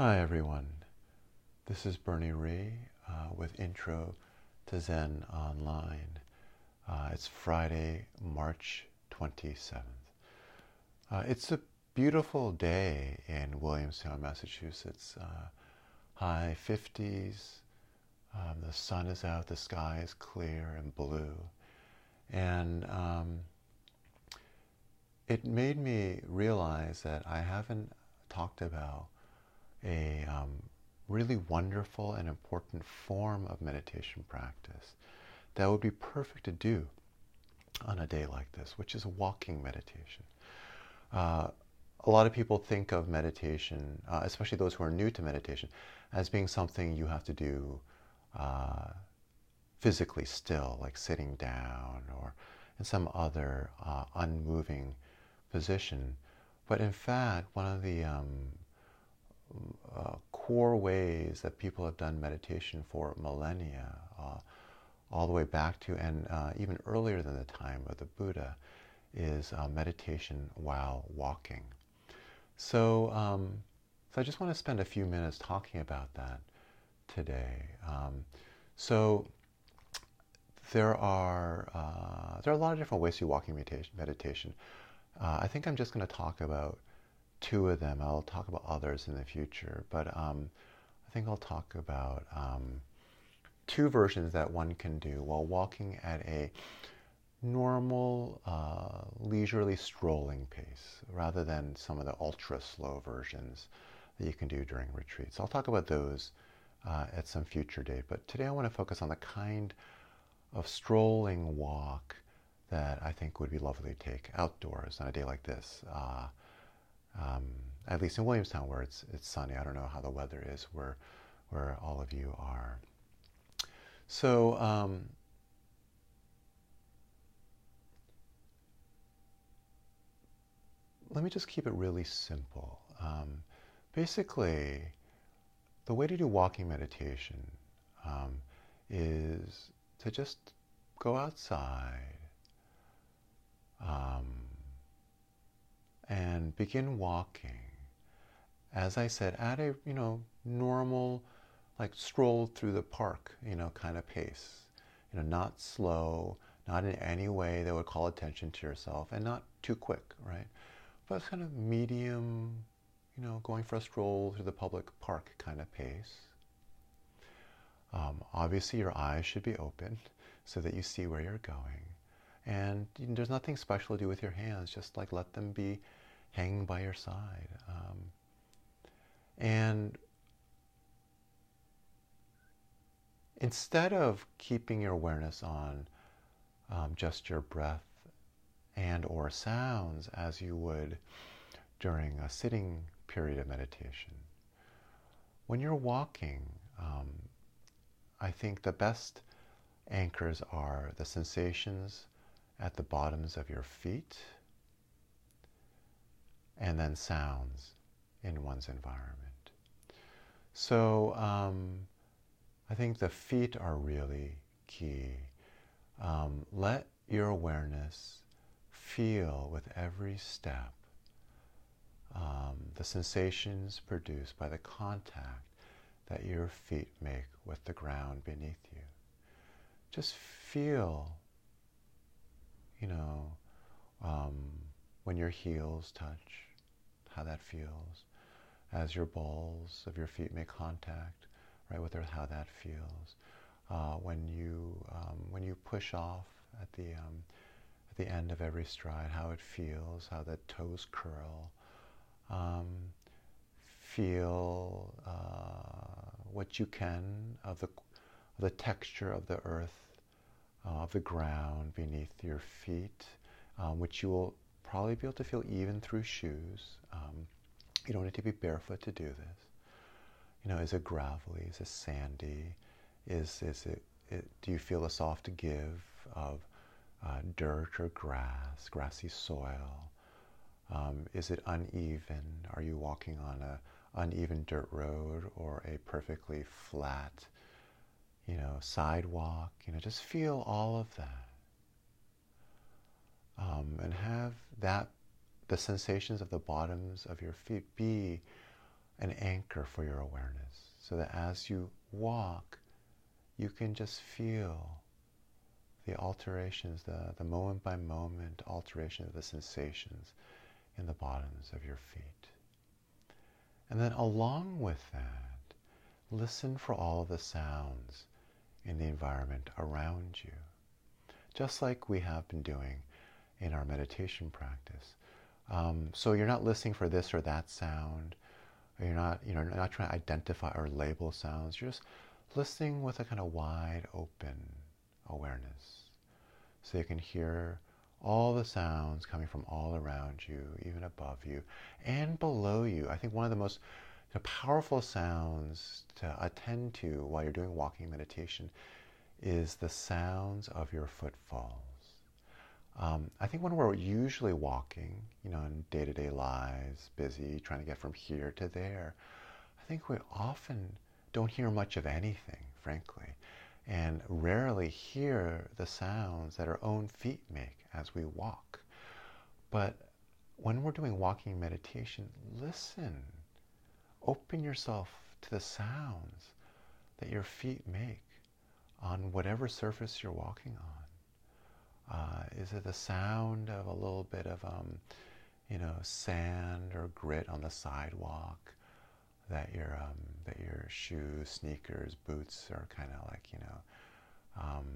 Hi everyone, this is Bernie Rhie uh, with Intro to Zen Online. Uh, it's Friday, March 27th. Uh, it's a beautiful day in Williamstown, Massachusetts. Uh, high 50s, um, the sun is out, the sky is clear and blue. And um, it made me realize that I haven't talked about a um, really wonderful and important form of meditation practice that would be perfect to do on a day like this, which is walking meditation. Uh, a lot of people think of meditation, uh, especially those who are new to meditation, as being something you have to do uh, physically still, like sitting down or in some other uh, unmoving position. But in fact, one of the um, uh, core ways that people have done meditation for millennia, uh, all the way back to and uh, even earlier than the time of the Buddha, is uh, meditation while walking. So, um, so I just want to spend a few minutes talking about that today. Um, so there are uh, there are a lot of different ways to walking meditation. meditation. Uh, I think I'm just going to talk about two of them. I'll talk about others in the future, but um, I think I'll talk about um, two versions that one can do while walking at a normal, uh, leisurely strolling pace, rather than some of the ultra slow versions that you can do during retreats. I'll talk about those uh, at some future date, but today I want to focus on the kind of strolling walk that I think would be lovely to take outdoors on a day like this. Uh, um, at least in Williamstown, where it's it's sunny. I don't know how the weather is where where all of you are. So. Um, let me just keep it really simple. Um, basically, the way to do walking meditation um, is to just go outside um, and begin walking. As I said, at a you know normal, like stroll through the park, you know, kind of pace. You know, not slow, not in any way that would call attention to yourself, and not too quick, right? But kind of medium, you know, going for a stroll through the public park kind of pace. Um, obviously, your eyes should be open so that you see where you're going. And there's nothing special to do with your hands, just like let them be hanging by your side. Um, and instead of keeping your awareness on um, just your breath and or sounds as you would during a sitting period of meditation, when you're walking, um, I think the best anchors are the sensations at the bottoms of your feet and then sounds in one's environment. So um, I think the feet are really key. Um, let your awareness feel with every step um, the sensations produced by the contact that your feet make with the ground beneath you. Just feel, you know, um, when your heels touch, how that feels, as your balls of your feet make contact, right, with earth, how that feels. Uh, when you um, when you push off at the um, at the end of every stride, how it feels, how the toes curl. Um, feel uh, what you can of the of the texture of the earth, uh, of the ground beneath your feet, um, which you will probably be able to feel even through shoes. Um, you don't need to be barefoot to do this. You know, is it gravelly? Is it sandy? Is, is it, it do you feel a soft give of uh, dirt or grass, grassy soil? Um, is it uneven? Are you walking on a uneven dirt road or a perfectly flat, you know, sidewalk? You know, just feel all of that um, and have that the sensations of the bottoms of your feet be an anchor for your awareness so that as you walk, you can just feel the alterations, the, the moment by moment alteration of the sensations in the bottoms of your feet. And then along with that, listen for all the sounds in the environment around you. Just like we have been doing in our meditation practice. Um, so you're not listening for this or that sound. Or you're not, you know, not trying to identify or label sounds. You're just listening with a kind of wide open awareness. So you can hear all the sounds coming from all around you, even above you and below you. I think one of the most powerful sounds to attend to while you're doing walking meditation is the sounds of your footfalls. Um, I think when we're usually walking, you know, in day to day lives, busy, trying to get from here to there, I think we often don't hear much of anything, frankly, and rarely hear the sounds that our own feet make as we walk. But when we're doing walking meditation, listen. Open yourself to the sounds that your feet make on whatever surface you're walking on. Uh, is it the sound of a little bit of, um, you know, sand or grit on the sidewalk that your um, that your shoes, sneakers, boots are kind of like, you know, um,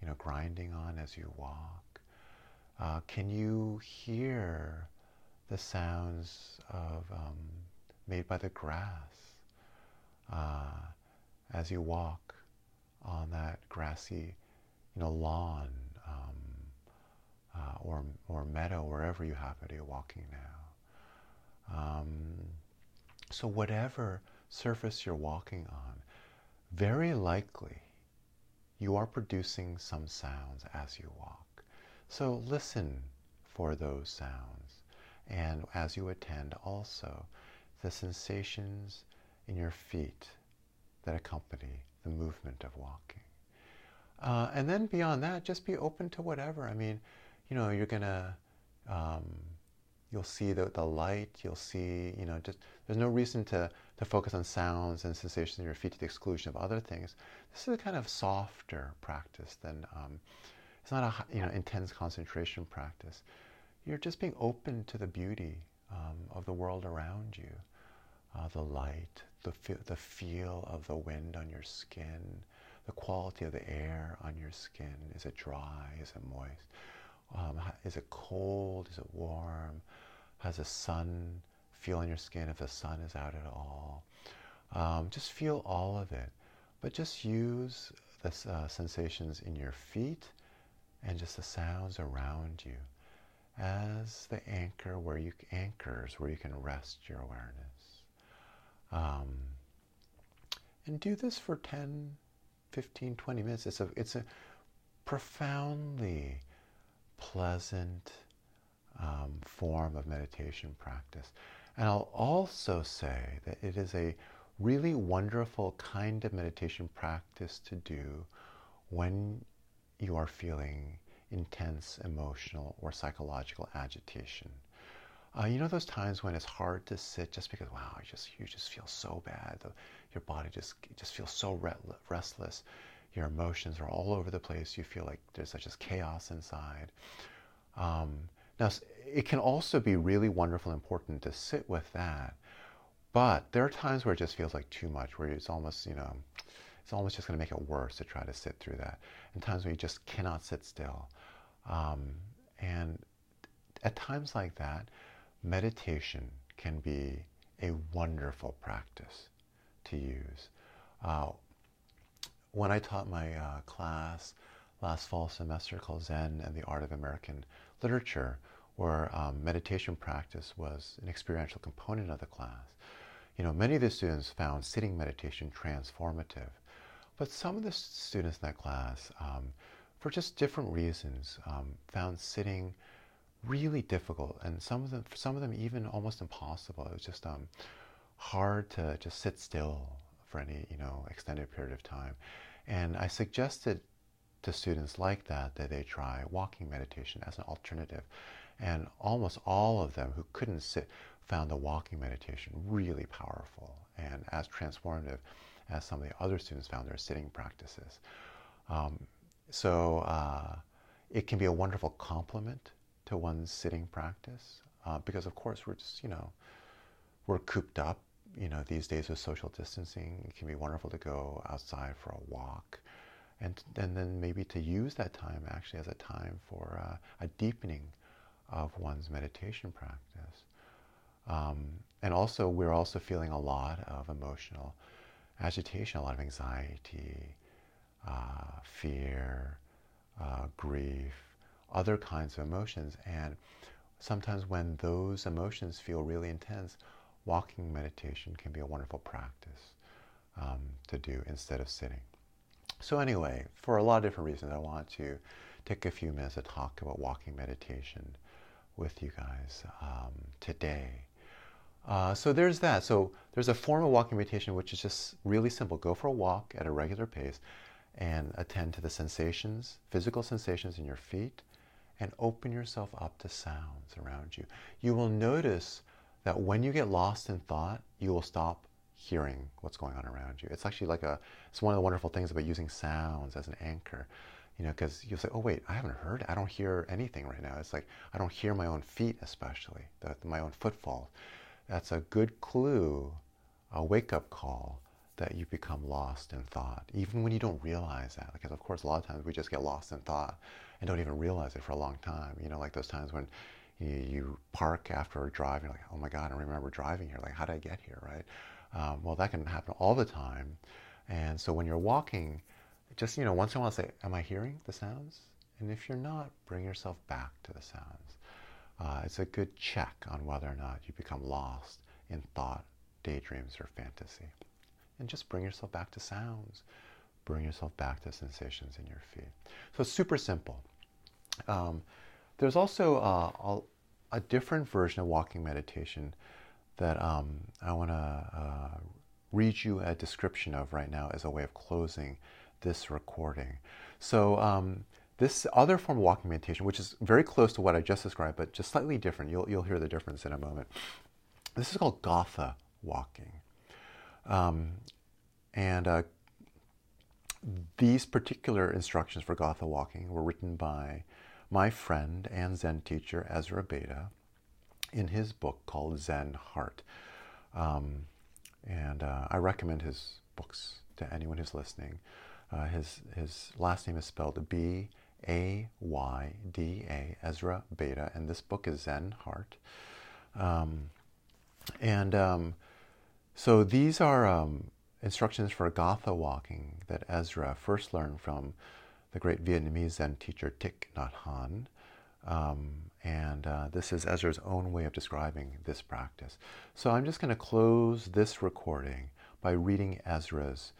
you know, grinding on as you walk? Uh, can you hear the sounds of um, made by the grass uh, as you walk on that grassy, you know, lawn uh, or or meadow wherever you happen to be walking now. Um, so whatever surface you're walking on, very likely you are producing some sounds as you walk. So listen for those sounds. And as you attend, also the sensations in your feet that accompany the movement of walking. Uh, and then beyond that, just be open to whatever. I mean, you know, you're gonna, um, you'll see the, the light, you'll see, you know, just, there's no reason to, to focus on sounds and sensations in your feet to the exclusion of other things. This is a kind of softer practice than, um, it's not a, you know, intense concentration practice. You're just being open to the beauty um, of the world around you. Uh, the light, the, the feel of the wind on your skin, the quality of the air on your skin. Is it dry? Is it moist? Um, is it cold? Is it warm? Has the sun feel on your skin if the sun is out at all? Um, just feel all of it. But just use the uh, sensations in your feet and just the sounds around you as the anchor where you anchors where you can rest your awareness. Um, and do this for 10, 15, 20 minutes. It's a, it's a profoundly pleasant um, form of meditation practice. And I'll also say that it is a really wonderful kind of meditation practice to do when you are feeling intense emotional or psychological agitation. Uh, you know those times when it's hard to sit just because wow, you just you just feel so bad. The, your body just just feels so restless. Your emotions are all over the place. You feel like there's such as chaos inside. Um, now it can also be really wonderful and important to sit with that, but there are times where it just feels like too much, where it's almost you know, it's almost just going to make it worse to try to sit through that. And times when you just cannot sit still, um, and at times like that meditation can be a wonderful practice to use. Uh, when I taught my uh, class last fall semester called Zen and the Art of American Literature, where um, meditation practice was an experiential component of the class, you know, many of the students found sitting meditation transformative. But some of the students in that class, um, for just different reasons, um, found sitting really difficult, and some of them, some of them even almost impossible. It was just um, hard to just sit still for any you know extended period of time. And I suggested to students like that that they try walking meditation as an alternative. And almost all of them who couldn't sit found the walking meditation really powerful and as transformative as some of the other students found their sitting practices. Um, so uh, it can be a wonderful complement to one's sitting practice uh, because, of course, we're just, you know, we're cooped up. You know, these days with social distancing, it can be wonderful to go outside for a walk and, and then maybe to use that time actually as a time for uh, a deepening of one's meditation practice. Um, and also, we're also feeling a lot of emotional agitation, a lot of anxiety, uh, fear, uh, grief, other kinds of emotions. And sometimes when those emotions feel really intense, walking meditation can be a wonderful practice um, to do instead of sitting. So anyway, for a lot of different reasons, I want to take a few minutes to talk about walking meditation with you guys um, today. Uh, so there's that. So there's a form of walking meditation which is just really simple. Go for a walk at a regular pace and attend to the sensations, physical sensations in your feet, and open yourself up to sounds around you. You will notice that when you get lost in thought, you will stop hearing what's going on around you. It's actually like a, it's one of the wonderful things about using sounds as an anchor you know, because you'll say, oh, wait, I haven't heard, I don't hear anything right now. It's like, I don't hear my own feet, especially, the, my own footfall. That's a good clue, a wake up call that you become lost in thought, even when you don't realize that. Because, of course, a lot of times we just get lost in thought and don't even realize it for a long time. You know, like those times when you, you park after a drive, you're like, oh my God, I remember driving here. Like, how did I get here, right? Um, well, that can happen all the time. And so when you're walking, just, you know, once in a while say, Am I hearing the sounds? And if you're not, bring yourself back to the sounds. Uh, it's a good check on whether or not you become lost in thought, daydreams, or fantasy. And just bring yourself back to sounds. Bring yourself back to sensations in your feet. So super simple. Um, there's also uh, a, a, different version of walking meditation that um, I want to uh, read you a description of right now as a way of closing this recording. So um, this other form of walking meditation, which is very close to what I just described, but just slightly different, you'll, you'll hear the difference in a moment. This is called Gatha walking. Um, and uh, these particular instructions for Gatha walking were written by my friend and Zen teacher Ezra Bayda in his book called Zen Heart. Um, and uh, I recommend his books to anyone who's listening. Uh, his, his last name is spelled B A Y D A, Ezra Bayda, and this book is Zen Heart. Um, and um, so these are um, instructions for Gatha walking that Ezra first learned from the great Vietnamese Zen teacher Thich Nhat Hanh. Um, and uh, this is Ezra's own way of describing this practice. So I'm just going to close this recording by reading Ezra's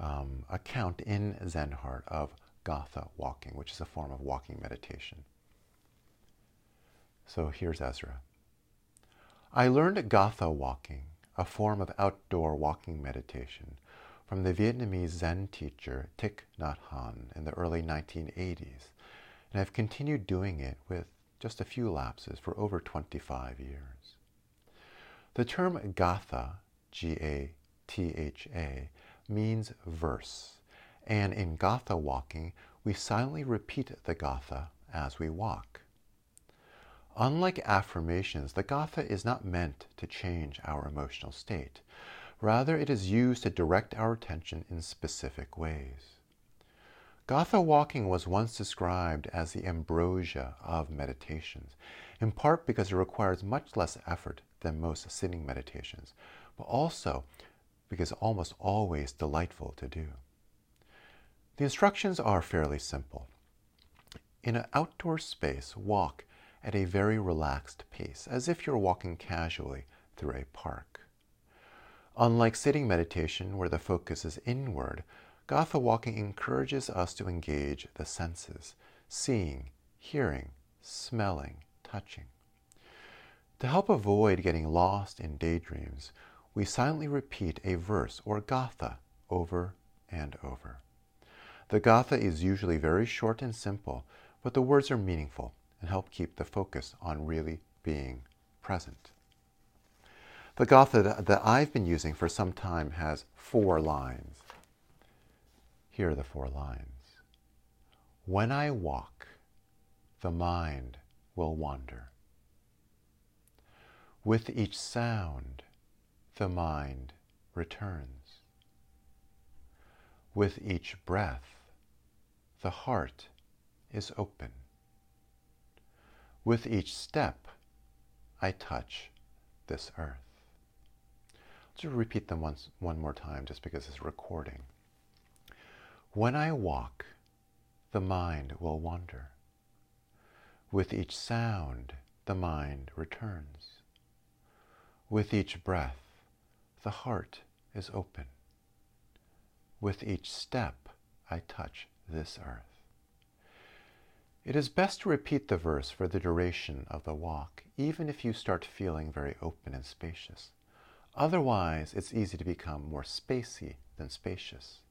um, account in Zen Heart of Gatha walking, which is a form of walking meditation. So here's Ezra. I learned Gatha walking, a form of outdoor walking meditation, from the Vietnamese Zen teacher Thich Nhat Hanh in the early 1980s, and I've continued doing it with just a few lapses for over 25 years. The term Gatha, G A T H A, means verse, and in Gatha walking, we silently repeat the Gatha as we walk. Unlike affirmations, the Gatha is not meant to change our emotional state. Rather, it is used to direct our attention in specific ways. Gatha walking was once described as the ambrosia of meditations, in part because it requires much less effort than most sitting meditations, but also because almost always delightful to do. The instructions are fairly simple. In an outdoor space, walk at a very relaxed pace, as if you're walking casually through a park. Unlike sitting meditation, where the focus is inward, Gatha walking encourages us to engage the senses, seeing, hearing, smelling, touching. To help avoid getting lost in daydreams, we silently repeat a verse or gatha over and over. The gatha is usually very short and simple, but the words are meaningful and help keep the focus on really being present. The Gatha that I've been using for some time has four lines. Here are the four lines. When I walk, the mind will wander. With each sound, the mind returns. With each breath, the heart is open. With each step, I touch this earth. Let's repeat them once, one more time just because it's recording. When I walk, the mind will wander. With each sound, the mind returns. With each breath, the heart is open. With each step, I touch this earth. It is best to repeat the verse for the duration of the walk, even if you start feeling very open and spacious. Otherwise, it's easy to become more spacey than spacious.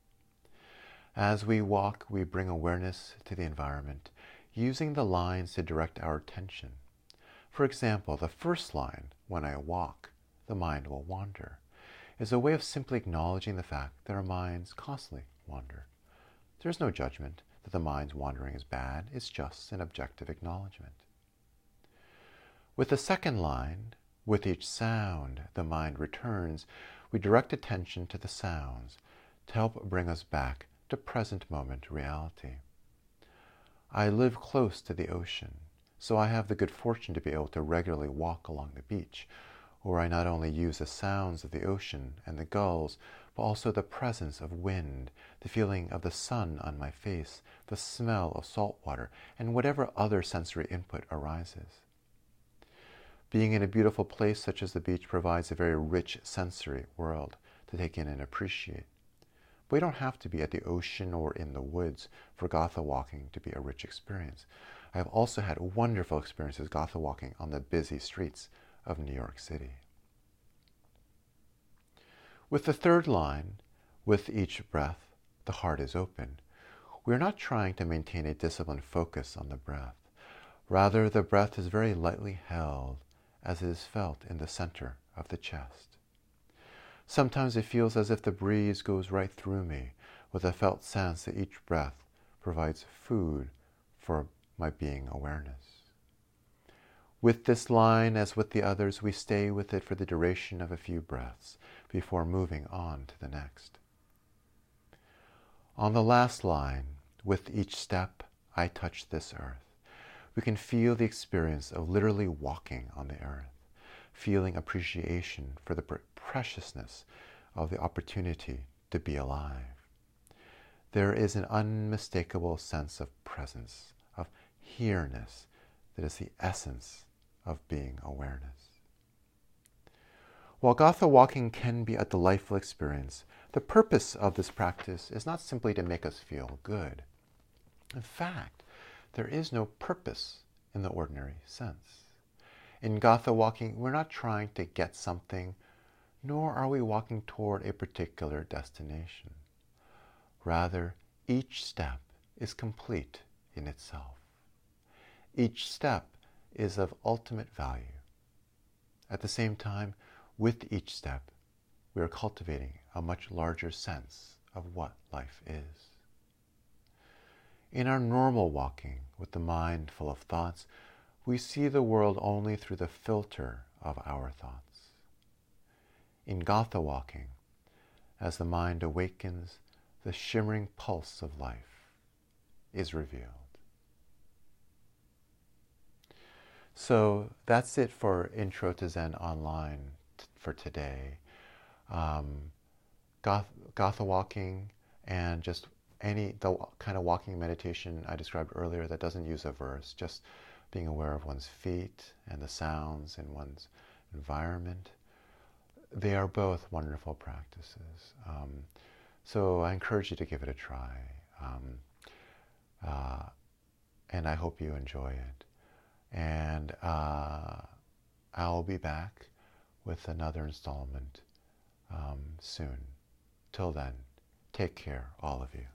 As we walk, we bring awareness to the environment, using the lines to direct our attention. For example, the first line, when I walk, the mind will wander, is a way of simply acknowledging the fact that our minds constantly wander. There's no judgment that the mind's wandering is bad, it's just an objective acknowledgement. With the second line, with each sound the mind returns, we direct attention to the sounds to help bring us back to present moment reality. I live close to the ocean, so I have the good fortune to be able to regularly walk along the beach, where I not only use the sounds of the ocean and the gulls, but also the presence of wind, the feeling of the sun on my face, the smell of salt water, and whatever other sensory input arises. Being in a beautiful place such as the beach provides a very rich sensory world to take in and appreciate. But we don't have to be at the ocean or in the woods for Gatha walking to be a rich experience. I have also had wonderful experiences Gatha walking on the busy streets of New York City. With the third line, with each breath, the heart is open. We are not trying to maintain a disciplined focus on the breath. Rather, the breath is very lightly held as it is felt in the center of the chest. Sometimes it feels as if the breeze goes right through me with a felt sense that each breath provides food for my being awareness. With this line, as with the others, we stay with it for the duration of a few breaths before moving on to the next. On the last line, with each step, I touch this earth we can feel the experience of literally walking on the earth, feeling appreciation for the preciousness of the opportunity to be alive. There is an unmistakable sense of presence, of here-ness, that is the essence of being awareness. While Gatha walking can be a delightful experience, the purpose of this practice is not simply to make us feel good. In fact, there is no purpose in the ordinary sense. In Gatha walking, we're not trying to get something, nor are we walking toward a particular destination. Rather, each step is complete in itself. Each step is of ultimate value. At the same time, with each step, we are cultivating a much larger sense of what life is. In our normal walking with the mind full of thoughts, we see the world only through the filter of our thoughts. In Gatha walking, as the mind awakens, the shimmering pulse of life is revealed. So that's it for Intro to Zen Online t- for today. Um, walking and just any the kind of walking meditation I described earlier that doesn't use a verse, just being aware of one's feet and the sounds in one's environment. They are both wonderful practices. Um, so I encourage you to give it a try. Um, uh, and I hope you enjoy it. And uh, I'll be back with another installment um, soon. Till then, take care, all of you.